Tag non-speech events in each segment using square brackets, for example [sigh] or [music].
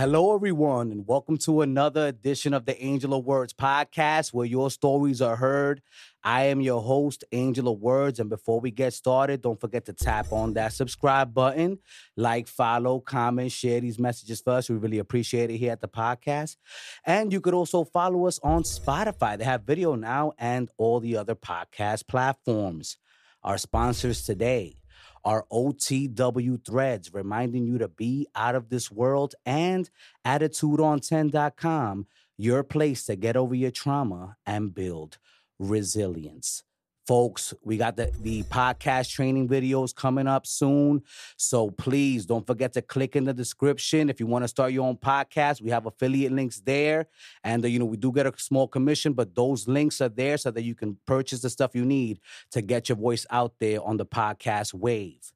Hello, everyone, and welcome to another edition of the Angel of Words podcast where your stories are heard. I am your host, Angel of Words. And before we get started, don't forget to tap on that subscribe button, like, follow, comment, share these messages for us. We really appreciate it here at the podcast. And you could also follow us on Spotify. They have video now and all the other podcast platforms. Our sponsors today are OTW Threads, reminding you to be out of this world, and AttitudeOn10.com, your place to get over your trauma and build resilience. Folks, we got the, the podcast training videos coming up soon. So please don't forget to click in the description. If you want to start your own podcast, we have affiliate links there. And, uh, you know, we do get a small commission, but those links are there so that you can purchase the stuff you need to get your voice out there on the podcast wave.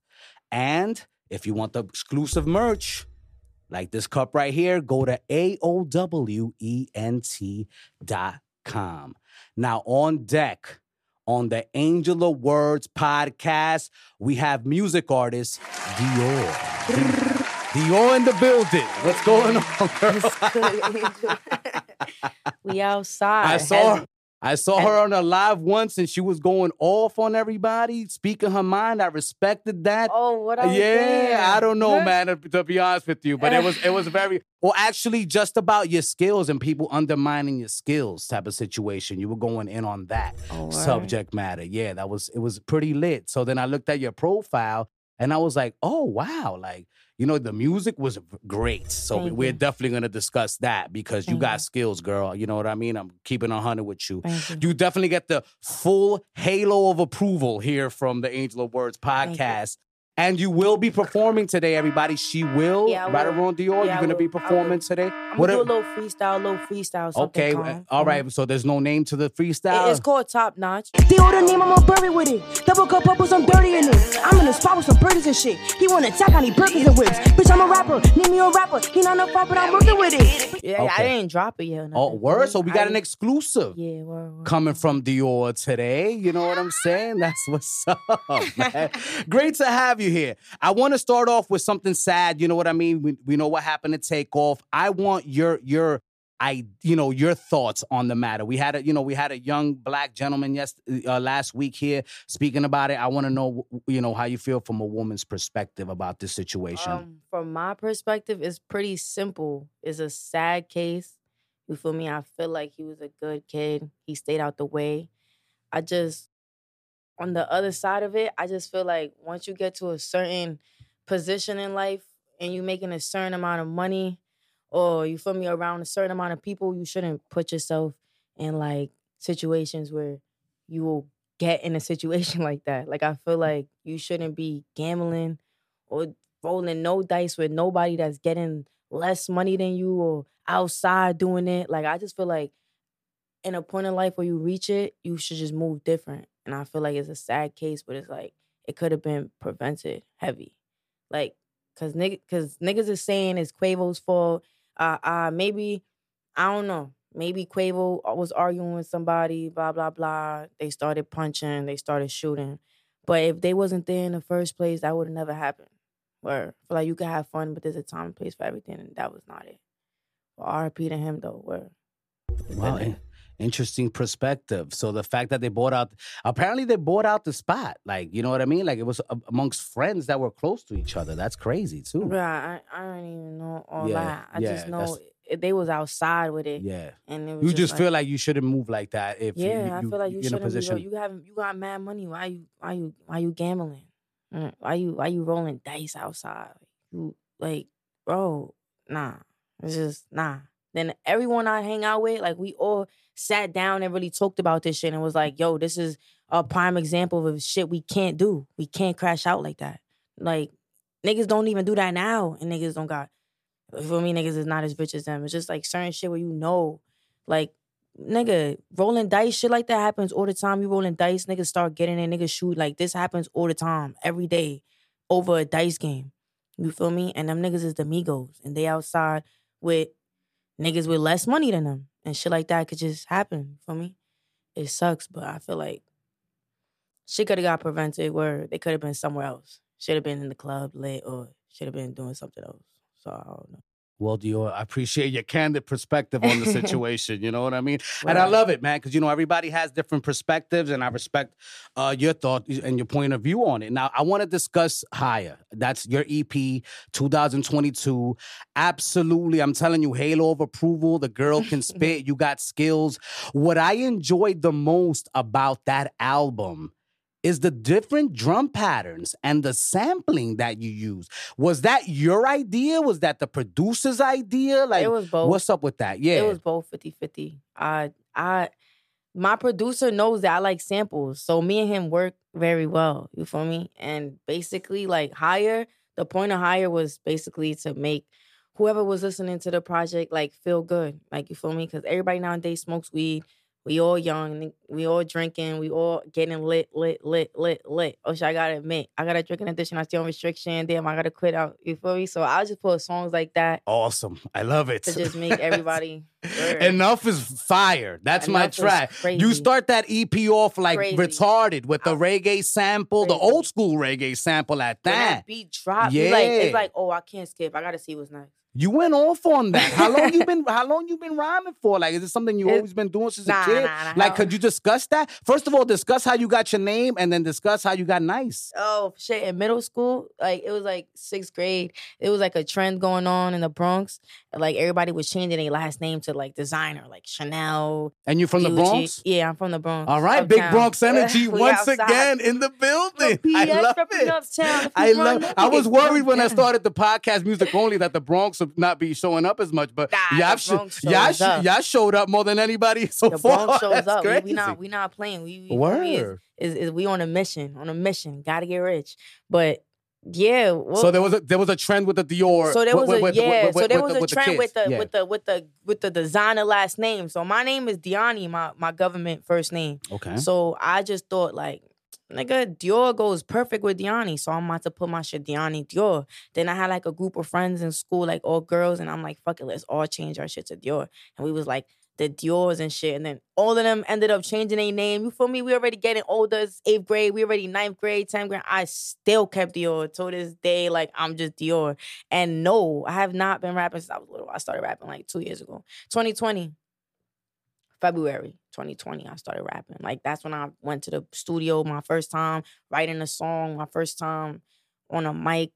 And if you want the exclusive merch, like this cup right here, go to AOWENT.com. Now, on deck, on the Angel of Words podcast, we have music artist Dior. Dior in the building. What's going on, girl? [laughs] we outside. I saw her. I saw her on a live once and she was going off on everybody, speaking her mind. I respected that. Oh, what I yeah, doing. I don't know, man, to, to be honest with you. But it was it was very well actually just about your skills and people undermining your skills type of situation. You were going in on that Oh, subject matter. Yeah, that was it was pretty lit. So then I looked at your profile and I was like, oh wow, like you know the music was great. So Thank we're you. definitely gonna discuss that because you got you. skills, girl. You know what I mean? I'm keeping a hundred with you. You. You definitely get the full halo of approval here from the Angel of Words podcast. And you will be performing today, everybody. She will. Yeah, I right around Dior. Yeah, You're gonna be will. I performing today. I'm What gonna a- do a little freestyle, a little freestyle. Something Okay, calm, all you. So there's no name to the It- freestyle. It's called Top Notch. The older name, I'ma bury with it. Double cup up with some dirty in it. I'm in the spot with some birdies and shit. He wanna attack, I need burgers and whips. Bitch, I'm a rapper. Need me a rapper. He not no pop, but I'm working with it. Yeah, I Okay. didn't drop it yet. or oh, word. So we got I- an exclusive. Yeah, word, word. coming from Dior today. You know what I'm saying? That's what's up, man. [laughs] Great to have you here. I want to start off with something sad. You know what I mean? We, we know what happened to Takeoff. I want your your I you know your thoughts on the matter. We had a you know we had a young black gentleman yes uh, last week here speaking about it. I want to know you know how you feel from a woman's perspective about this situation. Um, from my perspective, it's pretty simple. It's a sad case. You feel me? I feel like he was a good kid. He stayed out the way. I just, on the other side of it, I just feel like once you get to a certain position in life and you're making a certain amount of money, or you feel me around a certain amount of people, you shouldn't put yourself in like situations where you will get in a [laughs] situation like that. Like I feel like you shouldn't be gambling or rolling no dice with nobody that's getting less money than you or outside doing it. Like I just feel like in a point in life where you reach it, you should just move different. And I feel like it's a sad case, but it's like it could have been prevented heavy. Like, cause nigg- cause niggas is saying it's Quavo's fault. Uh uh maybe, I don't know. Maybe Quavo was arguing with somebody, blah, blah, blah. They started punching, they started shooting. But if they wasn't there in the first place, that would have never happened. Where I feel like you could have fun, but there's a time and place for everything, and that was not it. Well, RP to him though. Where Well, in- interesting perspective. So the fact that they bought out, apparently they bought out the spot. Like, you know what I mean? Like it was a- amongst friends that were close to each other. That's crazy too. Bruh, I, I don't even know all Yeah, that. I yeah, just know they was outside with it, Yeah. and it was You just, just like, feel like you shouldn't move like that if yeah, you, I feel like you you're in a shouldn't be. position. ro- You haven't. You got mad money. Why you? Why you? Why you gambling? Mm, Why you? Why you rolling dice outside? You like, bro? Nah, it's just nah. Then everyone I hang out with, like we all sat down and really talked about this shit and was like, yo, this is a prime example of shit we can't do. We can't crash out like that. Like niggas don't even do that now, and niggas don't got. For me, niggas is not as rich as them. It's just like certain shit where you know, like nigga, rolling dice, shit like that happens all the time. You rolling dice, niggas start getting it, niggas shoot. Like this happens all the time, every day, over a dice game. You feel me? And them niggas is the Migos, and they outside with niggas with less money than them, and shit like that could just happen. For me, it sucks, but I feel like shit could have got prevented where they could have been somewhere else. Should have been in the club lit, or should have been doing something else. So I don't know. Well, Dior, I appreciate your candid perspective on the [laughs] situation. you know what I mean? And I love it, man, because you know everybody has different perspectives, and I respect uh, your thought and your point of view on it. Now, I want to discuss higher. That's your EP, 2022. Absolutely, I'm telling you, halo of approval. The girl can [laughs] spit. You got skills. What I enjoyed the most about that album is the different drum patterns and the sampling that you use. Was that your idea? Was that the producer's idea? Like it was both. what's up with that? Yeah. It was both 50-50. I I my producer knows that I like samples. So me and him work very well. You feel me? And basically like higher, the point of higher was basically to make whoever was listening to the project like feel good. Like you feel me? Because everybody nowadays smokes weed we all young, we all drinking, we all getting lit, lit, lit, lit, lit. Oh, shit, I gotta admit, I gotta drink in addition. I still on restriction. Damn, I gotta quit out. You feel me? So I just put songs like that. Awesome. I love it. To just [laughs] make everybody. Enough is fire. That's Enough my track. You start that EP off like crazy. retarded with the reggae sample, crazy. the old school reggae sample at that. When that beat drop, yeah. like, it's like, oh, I can't skip. I gotta see what's next. You went off on that. How long you [laughs] been? How long you been rhyming for? Like, is it something you always been doing since nah, a kid? Nah, nah, like, could you discuss that? First of all, discuss how you got your name, and then discuss how you got nice. Oh shit! In middle school, like it was like sixth grade. It was like a trend going on in the Bronx. Like everybody was changing their last name to like designer, like Chanel. And you from Gucci. the Bronx? Yeah, I'm from the Bronx. All right, uptown. big Bronx energy [laughs] once outside. again in the building. I love it. I love. I was [laughs] worried when I started the podcast music only that the Bronx would not be showing up as much, but nah, y'all, sh- y'all, sh- y'all showed up more than anybody [laughs] so the far. Bronx shows That's up. Crazy. We, we, not we not playing. We, we Word. Is, is, is we on a mission, on a mission. Got to get rich, but. Yeah. Well, so there was a there was a trend with the Dior. So there was with, a with, yeah. With, so there was the, a trend the with the yeah. with the with the with the designer last name. So my name is Diany, my my government first name. Okay. So I just thought like nigga, Dior goes perfect with Diany. So I'm about to put my shit Diany Dior. Then I had like a group of friends in school, like all girls, and I'm like, fuck it, let's all change our shit to Dior. And we was like the Dior's and shit. And then all of them ended up changing their name. You feel me? We already getting older. It's eighth grade. We already ninth grade, 10th grade. I still kept Dior to this day. Like I'm just Dior. And no, I have not been rapping since I was little. I started rapping like two years ago. 2020. February 2020, I started rapping. Like that's when I went to the studio my first time, writing a song, my first time on a mic,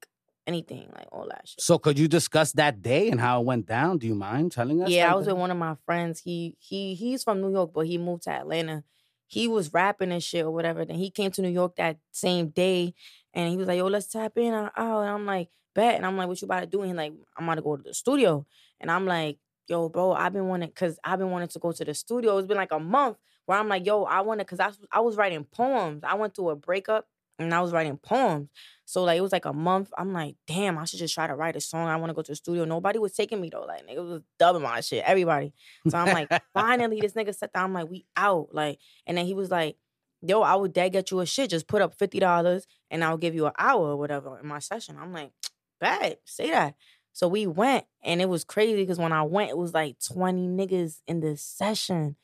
anything, like all that shit. So could you discuss that day and how it went down? Do you mind telling us? Yeah, I was with one of my friends. He he he's from New York, but he moved to Atlanta. He was rapping and shit or whatever. Then he came to New York that same day and he was like, yo, let's tap in. Oh, and I'm like, bet. And I'm like, what you about to do? And he's like, I'm about to go to the studio. And I'm like, yo, bro, I've been wanting, cause I've been wanting to go to the studio. It's been like a month where I'm like, yo, I want to, cause I, I was writing poems. I went through a breakup and I was writing poems. So like it was like a month. I'm like, damn, I should just try to write a song. I want to go to the studio. Nobody was taking me though. Like nigga was dubbing my shit. Everybody. So I'm like, [laughs] finally, this nigga sat down. I'm like, we out. Like, and then he was like, yo, I would dad get you a shit. Just put up fifty dollars and I'll give you an hour or whatever in my session. I'm like, [tsk] bad, say that. So we went and it was crazy because when I went, it was like 20 niggas in the session.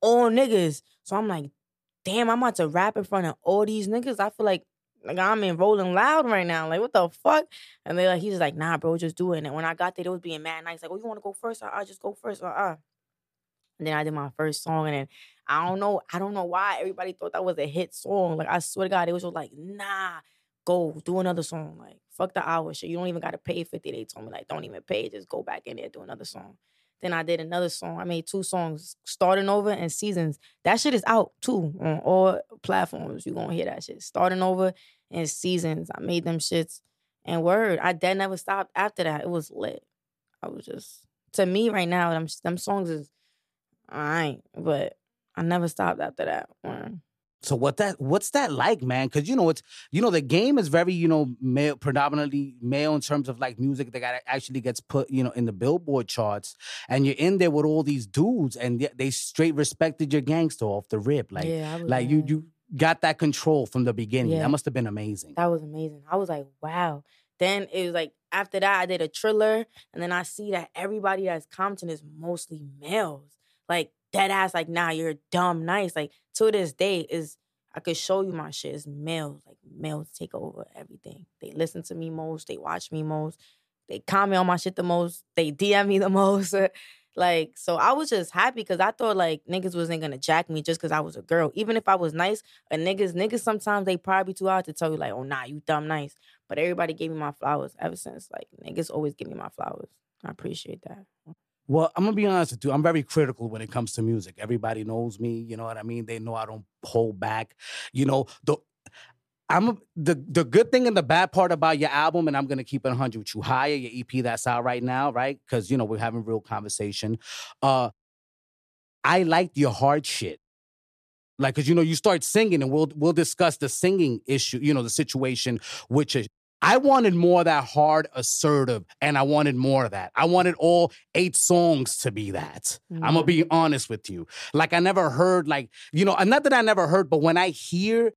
All niggas. So I'm like, damn, I'm about to rap in front of all these niggas. I feel like like I'm in Rolling Loud right now. Like, what the fuck? And they like, he's like, nah, bro, just do it. And when I got there, they was being mad nice. Like, oh, you want to go first? Uh, uh just go first. Uh, uh. And then I did my first song, and then I don't know, I don't know why everybody thought that was a hit song. Like, I swear to God, it was just like, nah, go do another song. Like, fuck the hour shit. You don't even gotta pay 50. They told me, like, don't even pay, just go back in there, do another song. Then I did another song. I made two songs, Starting Over and Seasons. That shit is out too on all platforms. You're gonna hear that shit. Starting Over and Seasons. I made them shits. And word, I dead never stopped after that. It was lit. I was just to me right now, them them songs is alright, but I never stopped after that. Word. So what that what's that like, man? Because you know it's you know the game is very you know male, predominantly male in terms of like music that actually gets put you know in the Billboard charts, and you're in there with all these dudes, and they straight respected your gangster off the rip, like yeah, like you you got that control from the beginning. Yeah. That must have been amazing. That was amazing. I was like, wow. Then it was like after that I did a Triller, and then I see that everybody that's Compton is mostly males, like dead ass like, nah, you're dumb nice. Like to this day is I could show you my shit. It's males. Like males take over everything. They listen to me most. They watch me most. they comment on my shit the most. They DM me the [laughs] most. Uh, like, so I was just happy because I thought like niggas wasn't gonna jack me just because I was a girl. Even if I was nice, a niggas, niggas sometimes they probably too hard to tell you like, oh nah, you dumb nice. But everybody gave me my flowers ever since. Like niggas always give me my flowers. I appreciate that. Well, I'm gonna be honest with you. I'm very critical when it comes to music. Everybody knows me. You know what I mean. They know I don't hold back. You know the. I'm a, the the good thing and the bad part about your album, and I'm gonna keep it 100 with you. Higher your EP that's out right now, right? Because you know we're having real conversation. Uh, I liked your hard shit, like because you know you start singing, and we'll we'll discuss the singing issue. You know the situation, which is I wanted more of that hard, assertive, and I wanted more of that. I wanted all eight songs to be that. I'm gonna be mm. honest with you. Like I never heard, like you know, and not that I never heard, but when I hear,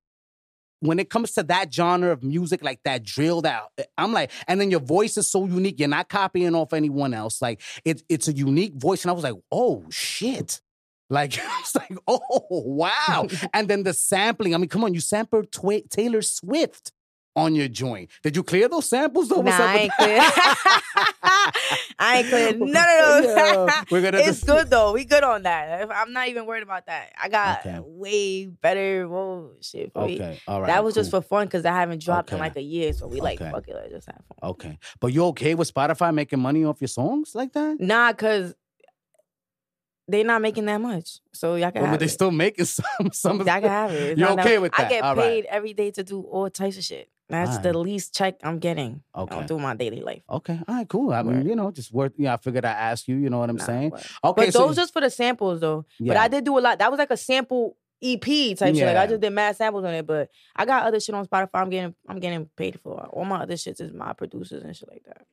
when it comes to that genre of music, like that drill, that eh, I'm like, and then your voice is so unique. You're not copying off anyone else. Like it's it's a unique voice, and I was like, oh shit. Like [laughs] it's like, oh wow, [laughs] and then the sampling. I mean, come on, you sampled Twa- Taylor Swift on your joint. Did you clear those samples though? Nah, [laughs] [laughs] I ain't clear. I ain't clear none of those. Yeah, we're gonna it's good though. We good on that. I'm not even worried about that. I got Okay. way better whoa shit for me. Okay, all right. that was just for fun because I haven't dropped in like a year. So we like Okay. fuck it, let's just have fun. Okay, but you okay with Spotify making money off your songs like that? Nah, cause they're not making that much. So y'all can Well, but they it. still making [laughs] some. Some. Y'all can have it. It's that- okay with that? I get All right. paid every day to do all types of shit. That's the least check I'm getting. Okay. Okay. do my daily life. Okay. All right. Cool. I mean, you know, just worth. Yeah, I figured I'd ask you. You know what I'm Nah, saying? word. Okay. But so, those just for the samples though. But. I did do a lot. That was like a sample EP type shit. Like I just did mad samples on it. But I got other shit on Spotify. I'm getting I'm getting paid for. All my other shits is my producers and shit like that.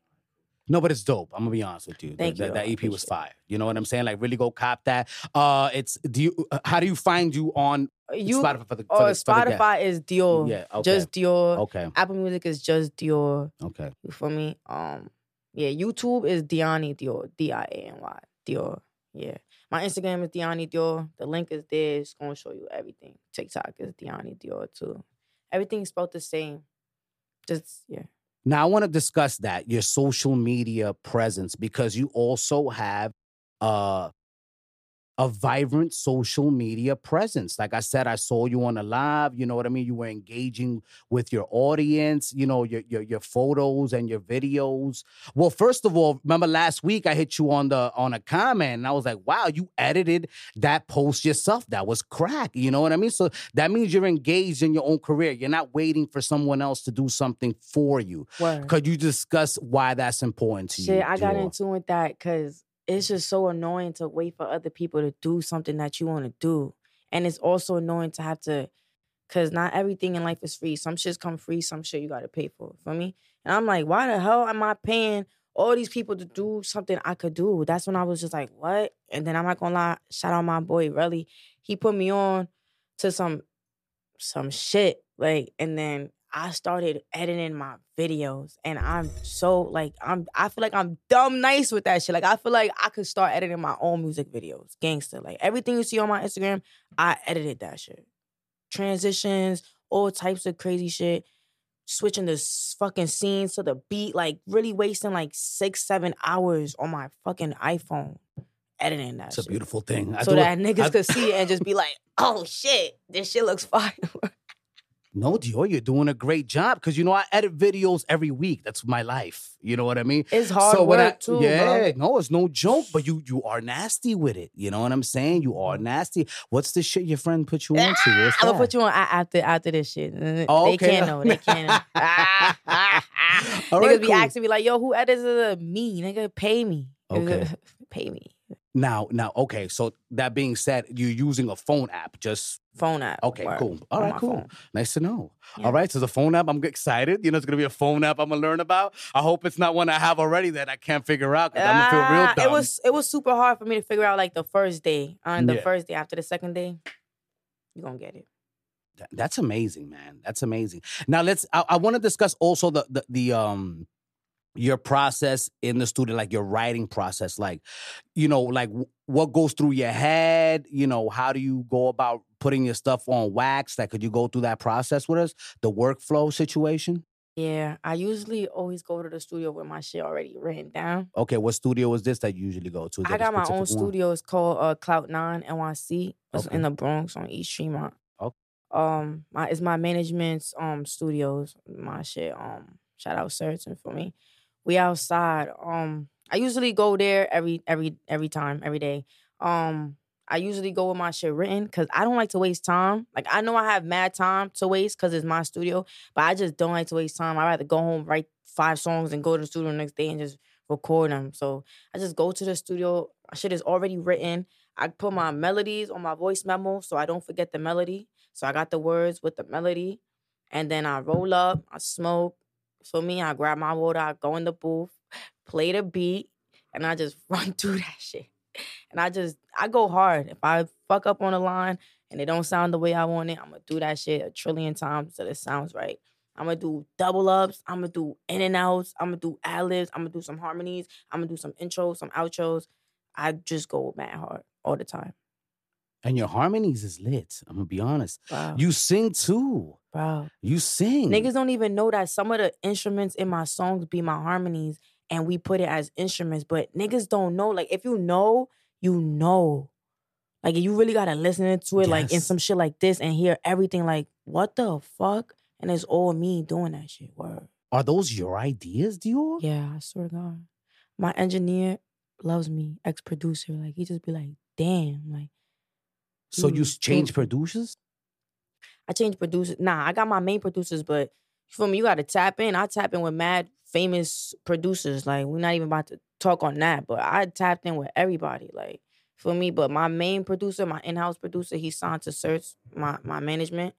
No, but it's dope. I'm gonna be honest with you. Thank that, you. That EP was fire. You know what I'm saying? Like, really go cop that. Uh, it's do you? uh, How do you find you on You Spotify for the? For or the, for the? Spotify is Dior. Yeah, okay. Just Dior. Okay. Apple Music is just Dior. Okay. You feel me? Um, yeah. YouTube is Diany Dior. D I A N Y Dior. Yeah. My Instagram is Diany Dior. The link is there. It's gonna show you everything. TikTok is Diany Dior too. Everything's spelled the same. Just yeah. Now I want to discuss that your social media presence because you also have uh a vibrant social media presence. Like I said, I saw you on a live, you know what I mean? You were engaging with your audience, you know, your your your photos and your videos. Well, first of all, remember last week I hit you on the on a comment and I was like, "Wow, you edited that post yourself. That was crack." You know what I mean? So that means you're engaged in your own career. You're not waiting for someone else to do something for you. Word. Could you discuss why that's important to you? Shit, I got into with that because it's just so annoying to wait for other people to do something that you want to do. And it's also annoying to have to, because not everything in life is free. Some shits come free, some shit you got to pay for. For me? And I'm like, why the hell am I paying all these people to do something I could do? That's when I was just like, what? And then I'm not gonna lie, shout out my boy, really. He put me on to some some shit. Like, and then I started editing my videos and I'm so like I'm I feel like I'm dumb nice with that shit. Like I feel like I could start editing my own music videos. Gangster. Like everything you see on my Instagram, I edited that shit. Transitions, all types of crazy shit. Switching the fucking scenes to the beat, like really wasting like six, seven hours on my fucking iPhone editing that It's a beautiful thing. I so do it- that niggas I- could see it and just be like, oh shit, this shit looks [laughs] fire. No, Dior, you're doing a great job because you know I edit videos every week. That's my life. You know what I mean? It's hard when work I, too, yeah, bro. no, it's no joke. But you you are nasty with it. You know what I'm saying? You are nasty. What's the shit your friend put you ah, onto? What's I'm gonna put you on after after this shit. Oh, they can't know. They can't know. [laughs] All Niggas right, be cool. asking me like, "Yo, who edits it? Me, nigga, pay me. Okay. [laughs] pay me. Now, now, okay. So that being said, you're using a phone app. Just Phone app. okay, cool. All right, cool. phone. Nice to know. Yeah. All right, so the phone app, I'm excited. You know, it's gonna be a phone app I'm gonna learn about. I hope it's not one I have already that I can't figure out because I'm gonna feel real Ah, dumb. It was it was super hard for me to figure out like the first day. On the Yeah. first day after the second day, you're gonna get it. That- That's amazing, man. That's amazing. Now let's. I, I want to discuss also the, the the um your process in the studio, like your writing process, like you know, like w- what goes through your head. You know, how do you go about putting your stuff on wax? Like, could you go through that process with us? The workflow situation. Yeah, I usually always go to the studio with my shit already written down. Okay, what studio is this that you usually go to? I got my own one? studio. It's called uh, Clout Nine NYC. It's Okay. in the Bronx on East Tremont. Okay. Um, my it's my management's um studios. My shit. Um, shout out Certain for me. We outside. Um, I usually go there every every every time every day. Um, I usually go with my shit written because I don't like to waste time. Like I know I have mad time to waste because it's my studio, but I just don't like to waste time. I rather go home, write five songs, and go to the studio the next day and just record them. So I just go to the studio. My shit is already written. I put my melodies on my voice memo so I don't forget the melody. So I got the words with the melody. And then I roll up, I smoke. For me, I grab my water, I go in the booth, play the beat, and I just [laughs] run through that shit. And I just, I go hard. If I fuck up on the line and it don't sound the way I want it, I'm gonna do that shit a trillion times till it sounds right. I'm gonna do double ups. I'm gonna do in and outs. I'm gonna do ad libs. I'm gonna do some harmonies. I'm gonna do some intros, some outros. I just go mad hard all the time. And your harmonies is lit. I'm gonna be honest. Wow. You sing too. Bro. You sing. Niggas don't even know that some of the instruments in my songs be my harmonies and we put it as instruments, but niggas don't know. Like, if you know, you know. Like, you really gotta listen to it, like, in some shit like this and hear everything, like, what the fuck? And it's all me doing that shit. Word. Are those your ideas, Dior? Yeah, I swear to God. My engineer loves me, ex producer. Like, he just be like, damn. Like, So you Mm, change producers? I changed producers. Nah, I got my main producers, but for me, you got to tap in. I tap in with mad famous producers. Like we're not even about to talk on that, but I tapped in with everybody. Like for me, but my main producer, my in-house producer, he signed to Search, my my management.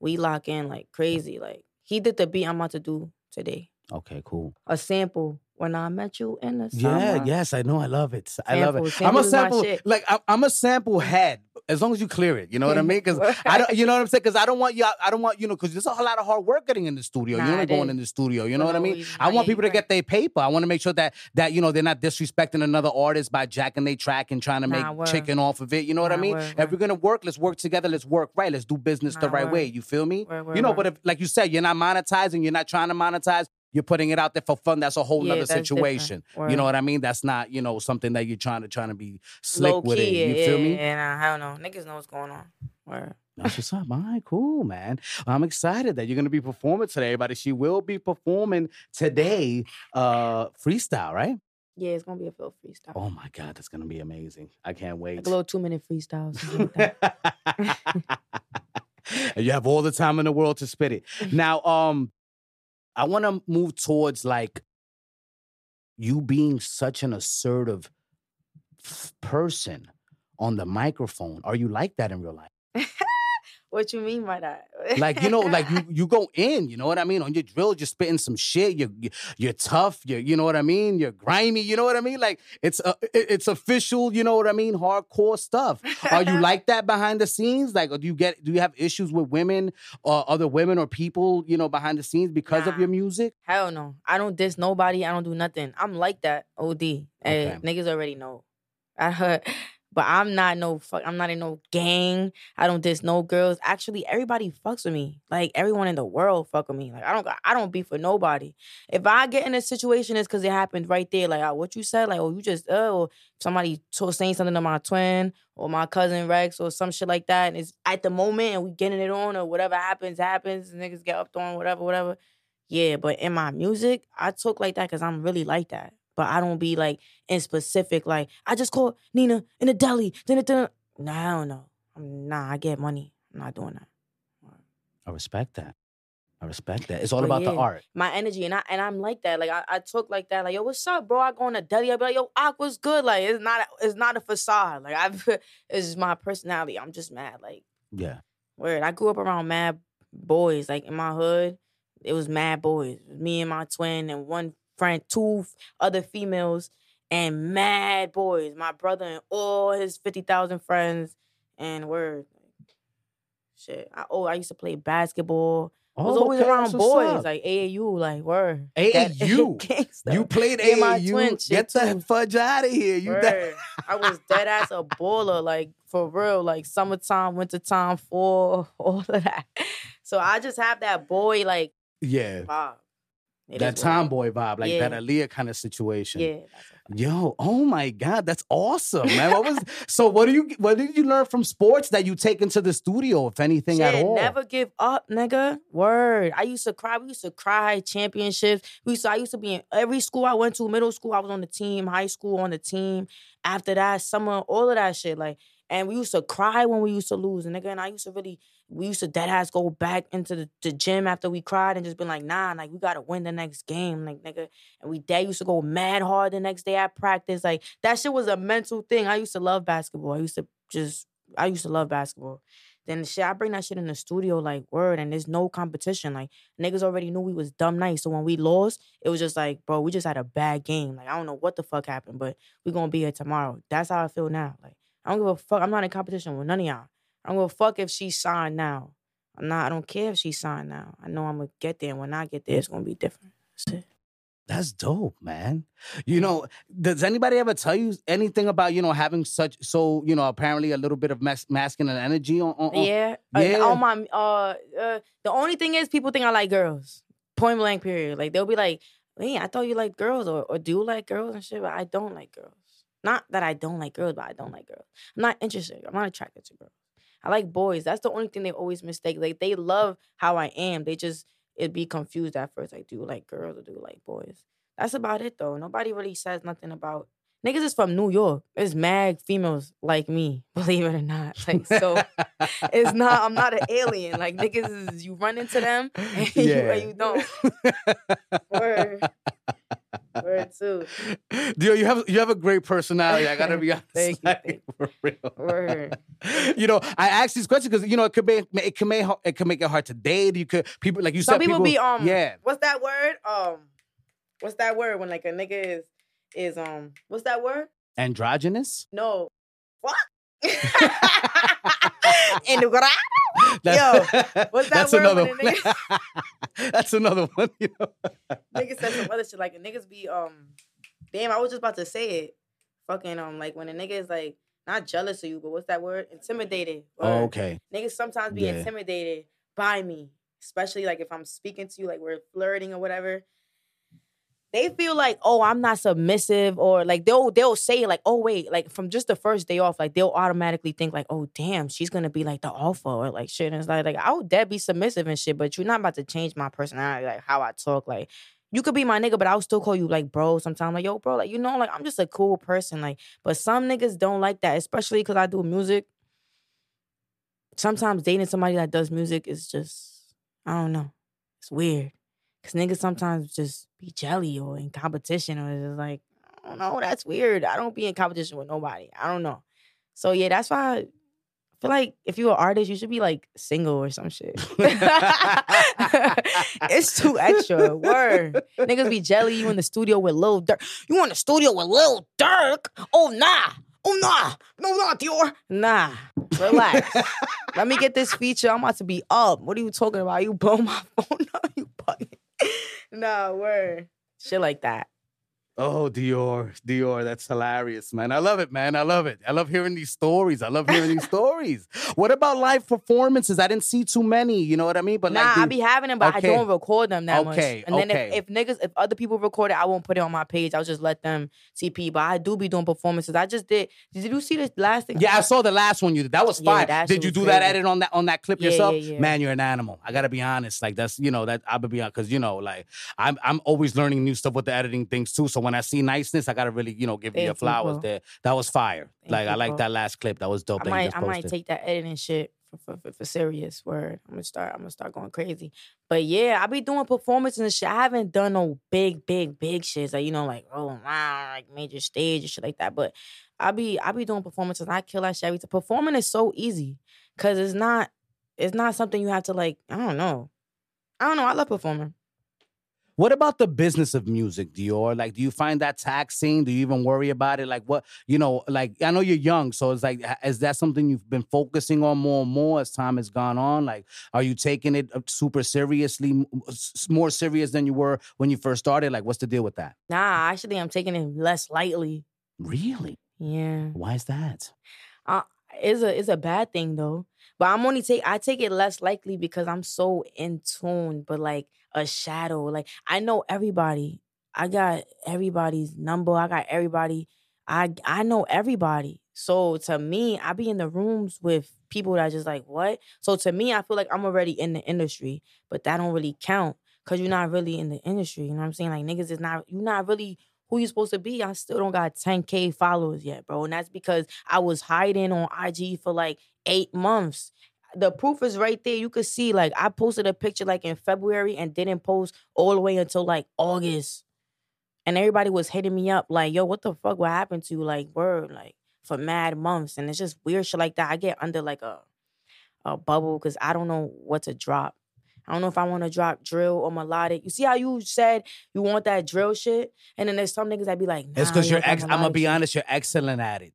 We lock in like crazy. Like he did the beat I'm about to do today. Okay, cool. A sample when I met you in the Yeah, yes, I know. I love it. I love it. I'm a Samples is my sample, like I'm a sample head. As long as you clear it, you know what I mean? Because [laughs] I don't, you know what I'm saying? Because I don't want you. I don't want you know. Because there's a lot of hard work getting in the studio. Nah, you it going in the studio. You know what I mean? I want people to get their paper. I want to make sure that that you know they're not disrespecting another artist by jacking their track and trying to make word. chicken off of it. You know what I mean? word, If word. we're gonna work, let's work together. Let's work right. Let's do business the Nah, right way. You feel me? Word, word, You know, word. but if like you said, you're not monetizing. You're not trying to monetize. You're putting it out there for fun. That's a whole Yeah, different. situation. You know what I mean? That's not you know something that you're trying to trying to be slick Low with key, it. You yeah, feel me? Yeah, don't know. Niggas know what's going on. Word. That's what's up. All right, cool, man. I'm excited that you're gonna be performing today, everybody. She will be performing today, uh, freestyle, right? Yeah, it's gonna be a full freestyle. Oh my god, that's gonna be amazing. I can't wait. Like a little two minute freestyle. like [laughs] you have all the time in the world to spit it. Now, um, I want to move towards like you being such an assertive person on the microphone. Are you like that in real life? [laughs] what you mean by that? Like you know, like you [laughs] you go in. You know what I mean? On your drill, you're spitting some shit. You're you're- you're tough. You're you know what I mean? You're grimy. You know what I mean? Like it's uh, it's official. You know what I mean? Hardcore stuff. Are you [laughs] like that behind the scenes? Like, or do you get do you have issues with women or other women or people you know behind the scenes because of your music? Hell no. I don't diss nobody. I don't do nothing. I'm like that. OD. Hey, niggas already know. I heard, but I'm not no fuck. I'm not in no gang. I don't diss no girls. Actually, everybody fucks with me. Like everyone in the world fuck with me. Like I don't. I don't beef with nobody. If I get in a situation, it's because it happened right there. Like what you said. Like oh, you just oh, somebody to- saying something to my twin or my cousin Rex or some shit like that, and it's at the moment, and we getting it on or whatever happens happens. Niggas get up on whatever, whatever. Yeah, but in my music, I talk like that because I'm really like that. But I don't be like in specific, like, I just called Nina in the deli. Then it, nah, I don't know. I'm, nah, I get money. I'm not doing that. I respect that. I respect that. It's all But about the art. My energy, and I and I'm like that. Like I, I talk like that. Like yo, what's up, bro? I go in the deli. I be like, yo, Aqua's good. Like it's not, it's not a facade. Like I, [laughs] it's my personality. I'm just mad. Like Yeah. Word. I grew up around mad boys. Like in my hood, it was mad boys. Me and my twin and one friend, two other females, and mad boys. My brother and all his fifty thousand friends. And word. Shit. I, oh, I used to play basketball. I was Oh, always okay, around boys, up. like AAU, like word. AAU? [laughs] You played and my AAU. twin Get the fudge out of here. You Word. I was dead ass a baller, like for real, like summertime, wintertime, fall, [laughs] all of that. So I just have that boy, like Yeah. vibe. It that tomboy vibe, like Yeah. that Aaliyah kind of situation. Yeah, that's. Yo, oh my God, that's awesome, man. What was so? What do you? What did you learn from sports that you take into the studio, if anything at all? never give up, nigga. Word. I used to cry. We used to cry championships. We used to, I used to be in every school I went to, middle school, I was on the team, high school on the team. After that, summer, all of that shit. Like, and we used to cry when we used to lose. And nigga, and I used to really, we used to dead ass go back into the, the gym after we cried and just been like, nah, like we gotta win the next game. Like, nigga. And we dad used to go mad hard the next day at practice. Like that shit was a mental thing. I used to love basketball. I used to just I used to love basketball. Then the shit, I bring that shit in the studio, like word, and there's no competition. Like niggas already knew we was dumb nice. So when we lost, it was just like, bro, we just had a bad game. Like I don't know what the fuck happened, but we gonna be here tomorrow. That's how I feel now. Like I don't give a fuck. I'm not in competition with none of y'all. I don't give a fuck if she signed now. I'm not. I don't care if she signed now. I know I'm gonna get there. And when I get there, it's gonna be different. That's it. That's dope, man. You know, does anybody ever tell you anything about you know having such so you know apparently a little bit of mas- masculine energy on? on on- Yeah. Oh, yeah. Uh, on my uh, uh the only thing is people think I like girls. Point blank period. Like they'll be like, "Man, I thought you like girls or, or do like girls and shit, but I don't like girls. Not that I don't like girls, but I don't like girls. I'm not interested. I'm not attracted to girls. I like boys. That's the only thing they always mistake. Like they love how I am. They just it'd be confused at first. Like, do you like girls or do you like boys? That's about it though. Nobody really says nothing about niggas is from New York. It's mag females like me, [laughs] believe it or not. Like so it's not I'm not an alien. Like niggas is you run into them [laughs] and, you, and you don't. [laughs] Word. Too. [laughs] Dude, you have you have a great personality. I gotta be [laughs] honest. Thank you, like, [laughs] for real. Word. You know, I ask these questions because you know it could be it can make it can make it hard to date. You could people like you Some said. people, be um yeah. what's that word? Um what's that word when like a nigga is is um what's that word? androgynous. No. What? In the garage? That's, [laughs] what's that that's word another when one. [laughs] that's another one. You know? [laughs] niggas said some other shit like niggas be um damn I was just about to say it fucking um like when a nigga is like not jealous of you but what's that word intimidated Oh, okay. niggas sometimes be Yeah. intimidated by me especially like if I'm speaking to you like we're flirting or whatever they feel like oh I'm not submissive or like they'll they'll say like oh wait like from just the first day off like they'll automatically think like oh damn she's gonna be like the alpha or like shit and it's like like I would dead be submissive and shit but you're not about to change my personality like how I talk like you could be my nigga, but I'll still call you like bro sometimes. Like, yo, bro, like, you know, like I'm just a cool person. Like, but some niggas don't like that, especially because I do music. Sometimes dating somebody that does music is just, I don't know. It's weird. Cause niggas sometimes just be jelly or in competition or just like, I don't know, that's weird. I don't be in competition with nobody. I don't know. So yeah, that's why I feel like if you're an artist, you should be like single or some shit. [laughs] it's too extra. Word. Niggas be jelly. You in the studio with Lil Durk. You in the studio with Lil Durk? Oh nah. Oh nah. No, not Dior. Nah. Relax. [laughs] Let me get this feature. I'm about to be up. What are you talking about? You blow my [laughs] phone up. You bugging. [laughs] Nah, word. Shit like that. Oh, Dior, Dior, that's hilarious, man. I love it, man. I love it. I love hearing these stories. I love hearing these [laughs] stories. What about live performances? I didn't see too many. You know what I mean? But nah, like, I be having them, but Okay. I don't record them that much. Okay, And then okay. if, if niggas, if other people record it, I won't put it on my page. I'll just let them CP. But I do be doing performances. I just did. Did you see the last thing? yeah, I saw the last one you did. That was Yeah, fire. that did you do that edit on that on that clip Yeah, yourself? yeah, yeah. Man, you're an animal. I gotta be honest. Like that's you know that I would be honest because you know like I'm I'm always learning new stuff with the editing things too. So when I see niceness, I gotta really you know give you your flowers there. That was fire. Thank like I like that last clip. That was dope. I might, I might take that editing shit for, for, for, for serious. Word, I'm gonna start. I'm gonna start going crazy. But yeah, I be doing performances and shit. I haven't done no big, big, big shits like you know, like oh wow, like major stage and shit like that. But I be, I be doing performances. And I kill that shit. every time. Performing is so easy because it's not, it's not something you have to like. I don't know. I don't know. I love performing. What about the business of music, Dior? Like, do you find that taxing? Do you even worry about it? Like, what you know? Like, I know you're young, so it's like, is that something you've been focusing on more and more as time has gone on? Like, are you taking it uh, super seriously, more serious than you were when you first started? Like, what's the deal with that? Nah, actually, I'm taking it less lightly. Really? Yeah. Why is that? it's a it's a bad thing though. But I'm only take I take it less likely because I'm so in tune, but like a shadow. Like I know everybody. I got everybody's number. I got everybody. I I know everybody. So to me, I be in the rooms with people that just like what. So to me, I feel like I'm already in the industry, but that don't really count because you're not really in the industry. You know what I'm saying? Like niggas is not you're not really who you supposed to be. I still don't got 10k followers yet, bro, and that's because I was hiding on IG for like eight months. The proof is right there. You could see, like, I posted a picture like in February and didn't post all the way until like August. And everybody was hitting me up, like, yo, what the fuck? What happened to you? Like, word, like, for mad months. And it's just weird shit like that. I get under like a a bubble because I don't know what to drop. I don't know if I want to drop drill or melodic. You see how you said you want that drill shit? And then there's some niggas that be like, nah, It's because you you're ex- I'm gonna be honest, you're excellent at it.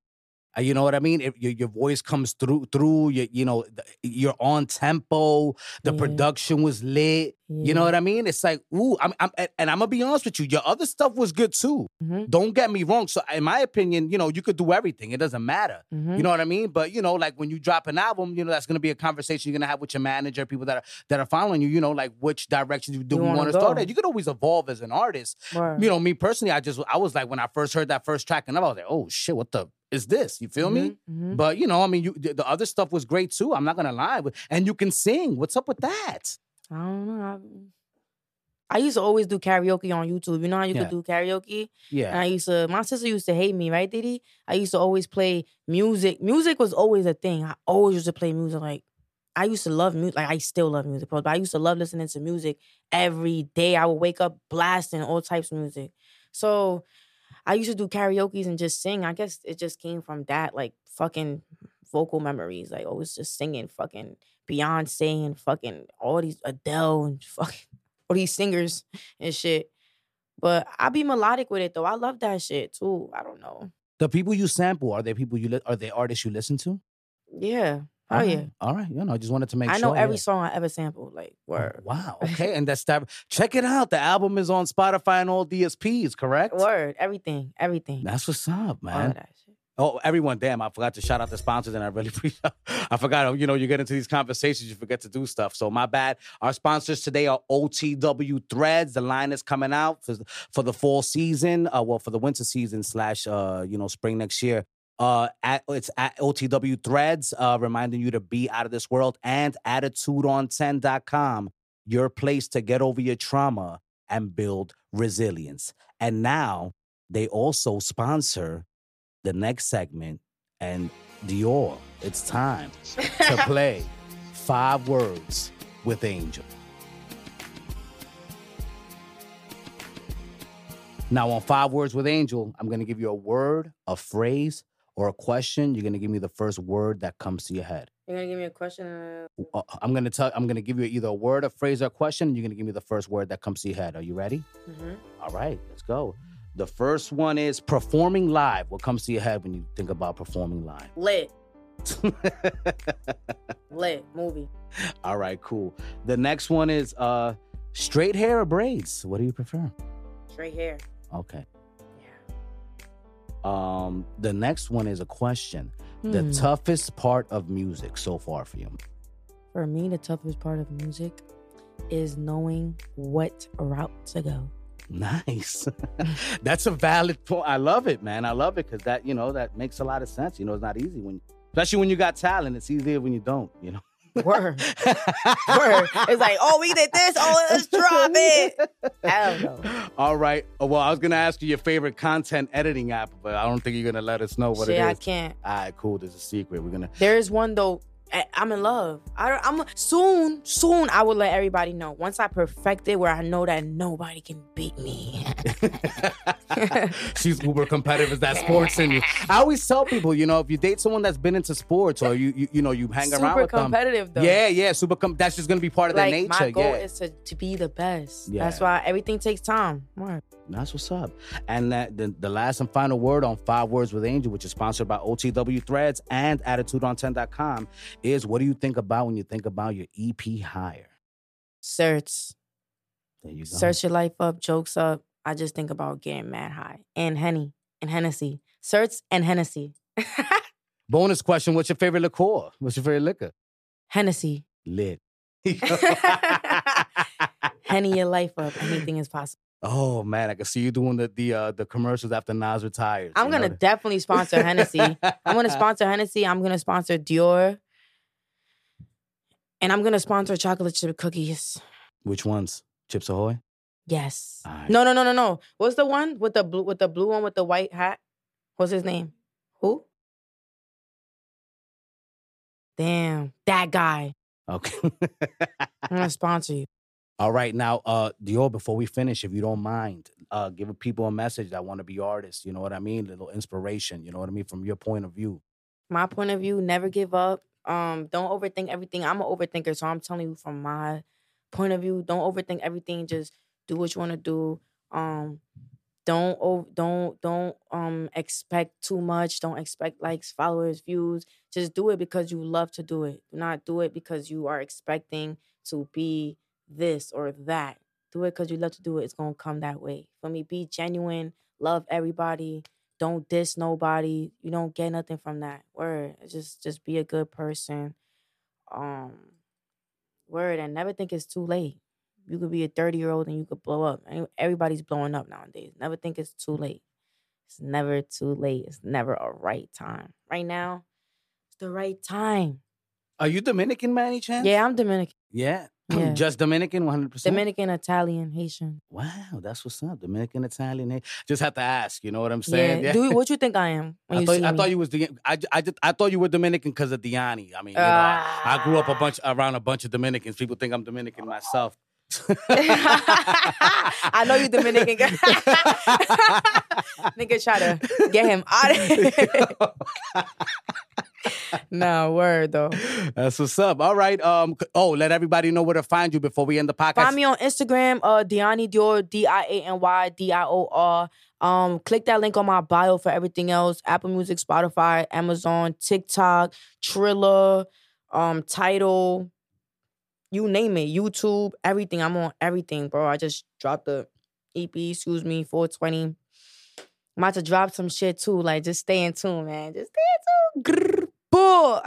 Uh, You know what I mean? If your, your voice comes through, through you, you know, you're on tempo. The Yeah. production was lit. You know what I mean? It's like, ooh, I'm, I'm, and- I'm gonna be honest with you. Your other stuff was good too. Mhm, Don't get me wrong. So, in my opinion, you know, you could do everything. It doesn't matter. mhm. You know what I mean? But you know, like when you drop an album, you know, that's gonna be a conversation you're gonna have with your manager, people that are that are following you. You know, like which direction you do You wanna want start at. You could always evolve as an artist Word. you know, me personally, I just I was like when I first heard that first track and I was like, oh shit, what the is this? You feel me? Mhm, mhm. But you know, I mean, you the, the other stuff was great too. I'm not gonna lie, but- and you can sing. What's up with that? I don't know. I, I used to always do karaoke on YouTube. You know how you Yeah. could do karaoke? And Yeah, I used to, my sister used to hate me, right, Diddy? I used to always play music. Music was always a thing. I always used to play music. Like, I used to love music. Like, I still love music, but I used to love listening to music every day. I would wake up blasting all types of music. So I used to do karaoke's and just sing. I guess it just came from that, like, fucking vocal memories. Like, oh, always just singing fucking Beyonce and fucking all these Adele and [laughs] fucking all these singers and shit. But I be melodic with it though. I love that shit too. I don't know. the people you sample are they people you li- are they artists you listen to? Yeah. Oh All yeah. all right. You know, I just wanted to make I sure. I know every yeah. song I ever sampled. Like Oh, word. Wow. [laughs] Okay, and that's that. Check it out. The album is on Spotify and all DSPs. Correct. Word. Everything. Everything. That's what's up, man. of that shit. Oh, everyone, damn, I forgot to shout out the sponsors, and I really [laughs] appreciate I forgot, you know, you get into these conversations, you forget to do stuff. So my bad. Our sponsors today are OTW Threads. The line is coming out for, for the fall season, uh, well, for the winter season slash, uh, you know, spring next year. Uh, at, it's at OTW Threads, uh, reminding you to be out of this world and attitudeon10.com, your place to get over your trauma and build resilience. And now they also sponsor the next segment and Dior, it's time to [laughs] play five words with Angel. Now, on five words with Angel, I'm going to give you a word, a phrase, or a question. You're to give me the first word that comes to your head. You're gonna give me a question. Uh, I'm going to tell. I'm to give you either a word, a phrase, or a question. And you're to give me the first word that comes to your head. Are you ready? hmm All right, let's go. The first one is performing live. What comes to your head when you think about performing live? Lit. [laughs] Lit. Movie. All right, cool. The next one is uh straight hair or braids. What do you prefer? Straight hair. Okay. Um the next one is a question. The Hmm. toughest part of music so far for you. For me, the toughest part of music is knowing what route to go. Nice. [laughs] [laughs] That's a valid point. I love it, man. I love it because that, you know, that makes a lot of sense. You know, it's not easy when especially when you got talent. It's easier when you don't, you know. Word. Word. It's like, oh, we did this. Oh, let's drop it. Hell no. All right. Uh, Well, I was gonna ask you your favorite content editing app, but I don't think you're gonna let us know what Shit, it I can't. All right, cool. There's a secret. We're gonna. There is one though. I- I'm in love. I, I'm soon. Soon, I will let everybody know. Once I perfect it, where I know that nobody can beat me. [laughs] She's uber competitive as that sports in you. [laughs] I always tell people, you know, if you date someone that's been into sports or you you, you know you hang around with them, Super competitive though. yeah, yeah, super. Com- that's just gonna be part of Like their nature. my goal yeah, is to, to be the best. Yeah. That's why everything takes time. Word. That's what's up. And that the, the last and final word on Five Words with Angel, which is sponsored by OTW Threads and AttitudeOn10.com, is what do you think about when you think about your EP Higher? Search. There you go. Search your life up, jokes up. I just think about getting mad high. And Henny and Hennessy. Search and Hennessy. [laughs] Bonus question: What's your favorite liqueur? What's your favorite liquor? Hennessy. Lit. [laughs] [laughs] Henny your life up. Anything is possible. Oh man, I can see you doing the the uh, the commercials after Nas retires. I'm gonna that? definitely sponsor Hennessy. I'm gonna sponsor Hennessy. I'm gonna sponsor Dior. And I'm gonna sponsor chocolate chip cookies. Which ones? Chips Ahoy. Yes. Alright. No, no, no, no, no. What's the one with the blue with the blue one with the white hat? What's his name? Who? Damn, that guy. Okay. [laughs] I'm gonna sponsor you. All right, now, uh, Dior. Before we finish, if you don't mind, uh, giving people a message that want to be artists. You know what I mean? little inspiration. You know what I mean from your point of view. My point of view, never give up. Um, don't overthink everything. I'm an overthinker, so I'm telling you from my point of view, don't overthink everything. Just do what you want to do. Um, don't don't don't um expect too much. Don't expect likes, followers, views. Just do it because you love to do it. Do not do it because you are expecting to be this or that. Do it because you love to do it. It's gonna come that way. For me, be genuine. Love everybody. Don't diss nobody. You don't get nothing from that. Word. Just just be a good person. Um word and never think it's too late. You could be a 30 year old and you could blow up. Everybody's blowing up nowadays. Never think it's too late. It's never too late. It's never a right time. Right now, it's the right time. Are you Dominican, by any chance? Yeah, I'm Dominican. Yeah. Yeah. Just Dominican, one hundred percent. Dominican, Italian, Haitian. Wow, that's what's up. Dominican, Italian. eh? Just have to ask. You know what I'm saying? Yeah. [laughs] Do you, what you think I am when I you thought, I thought you was the I, I, just, I thought you were Dominican because of Diany. I mean, you know, I, I grew up a Ah. bunch around a bunch of Dominicans. People think I'm Dominican myself. [laughs] I know you Dominican. girl. [laughs] Nigga try to get him out of here. [laughs] no, word though. That's what's up. All right. Um. Oh, let everybody know where to find you before we end the podcast. Find me on Instagram, uh Diany Dior, D-I-A-N-Y, D-I-O-R. Um, click that link on my bio for everything else. Apple Music, Spotify, Amazon, TikTok, Triller, um, Tidal, you name it, YouTube, everything. I'm on everything, bro. I just dropped the EP, excuse me, 420. I'm about to drop some shit too. Like, just stay in tune, man. Just stay in tune. Grrr, boy.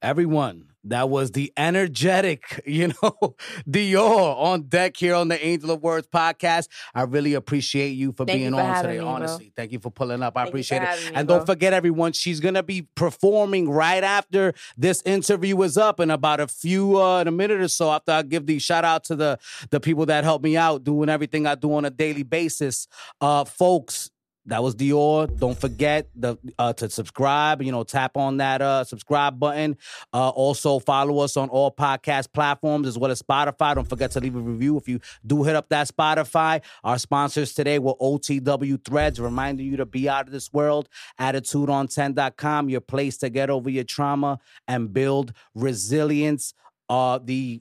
Everyone, that was the energetic, [laughs] you know, Dior on deck here on the Angel of Words podcast. I really appreciate you for Thank you being for on today. me, bro. honestly, thank you for pulling up. I Thank appreciate it. me, and bro. don't forget, everyone, she's gonna be performing right after this interview is up in about a few, uh, in a minute or so. After I give the shout out to the the people that help me out doing everything I do on a daily basis, uh, folks. That was Dior. Don't forget the uh, to subscribe. You know, tap on that uh, subscribe button. Uh, also, follow us on all podcast platforms as well as Spotify. Don't forget to leave a review if you do hit up that Spotify. Our sponsors today were OTW Threads, reminding you to be out of this world. AttitudeOn10.com, your place to get over your trauma and build resilience. Uh, the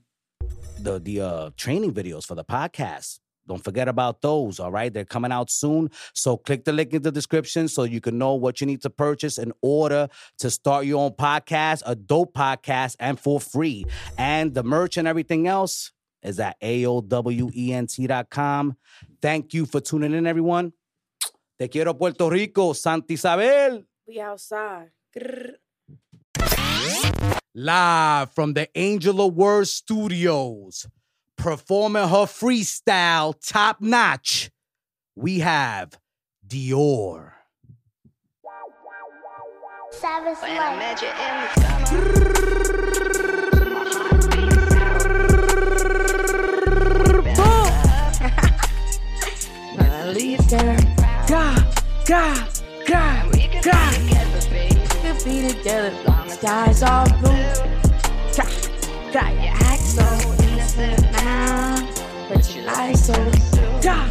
the the uh, training videos for the podcast. Don't forget about those, all right? They're coming out soon. So click the link in the description so you can know what you need to purchase in order to start your own podcast, a dope podcast, and for free. And the merch and everything else is at AOWENT.com. Thank you for tuning in, everyone. Te quiero, Puerto Rico, Santa Isabel. We outside. Grrr. Live from the Angel of Words Studios, performing her freestyle top notch, we have Dior. Savage. God, God, God, We God. be together, baby. could be together. Skies all blue. Got, got your act so innocent now, but you lie so. God,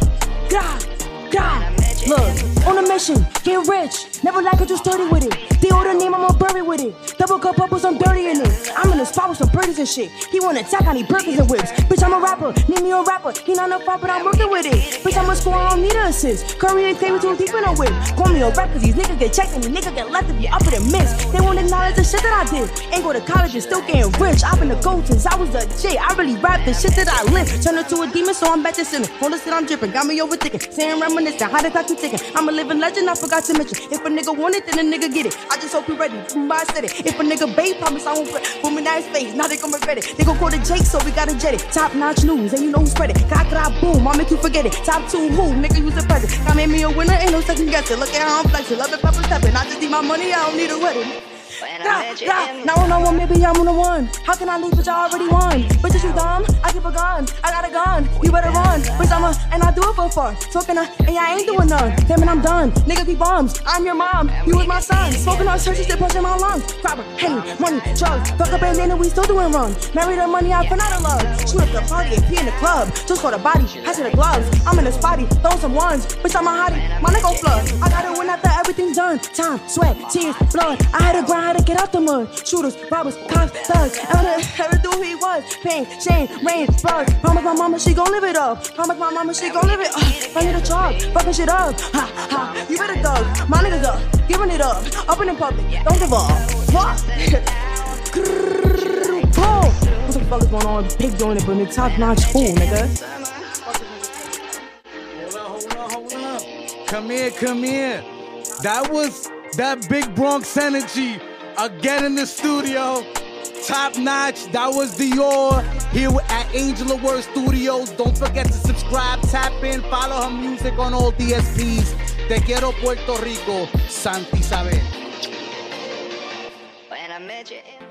God, God. Look, on a mission, get rich. Never like it, just dirty with it. The older name, I'ma bury with it. Double cup bubbles, I'm dirty in it. I'm in the spot with some birdies and shit. He wanna attack, I need burgers and whips. Bitch, I'm a rapper, need me a rapper. He not a fight, but I'm working with it. Bitch, I'm a score, I don't need an assist. Curry and Clavy too deep in a whip. Call me a rap, cause these niggas get checked and the nigga get left if you up in the mix. They won't acknowledge the shit that I did. Ain't go to college and still getting rich. I've been the goat since I was a J. I really rap the shit that I live. Turn into a demon, so I'm back to sinning. Hold the shit I'm dripping, got me overthinking. Saying reminiscing, how the talk to taking. I'm a living legend, I forgot to mention. If a nigga want it, then a nigga get it. I just hope he ready. I said it. If a nigga babe, promise I won't boom in that face. Now they gon' regret it. They gon' call the Jake, so we gotta jet it. Top notch news, and you know who spread it. Cock boom, I'll make you forget it. Top two, who? Nigga, you the president. I made me a winner, ain't no second guessing. Look at how I'm flexing. Love it, pepper stepping. I just need my money, I don't need a wedding. When I Yeah, met you yeah. in Now one, maybe I'm the one. How can I leave, bitch? I already won. Bitches, you dumb? I keep a gun. I got a gun. You better run. Bitch, I'm a, and I do it for fun. Talking, uh, and I ain't doing none. Damn it, I'm done. Nigga be bombs. I'm your mom. You was my son. Smoking on churches, still punching my lungs. Henny, money, drugs. Fuck up and then we still doing wrong. Married the money out for not a love. Shoot up the party and pee in the club. Just for the body, pass the gloves. I'm in the spotty, throw some ones. Bitch, I'm a hottie. My nigga flood. I gotta win after everything's done. Time, sweat, tears, blood. I had to grind, to get out the mud. Shooters, robbers, cops, thugs. Ever, ever do he was. Pain, shame, rain, blood. Promise my mama she gon' live it up. Promise my mama she gon' live it up. Find you a job, fucking shit up. Ha, ha. You better thug. My niggas up, giving it up. Up in the public, don't give up. What? [laughs] What the fuck is going on? Pig doing it, but in top notch fool, nigga. Come here, come here. That was that big Bronx energy again in the studio. Top notch. That was Dior here at Angel of Word Studios. Don't forget to subscribe, tap in, follow her music on all DSPs. Te quiero Puerto Rico, Santa Isabel. When I met you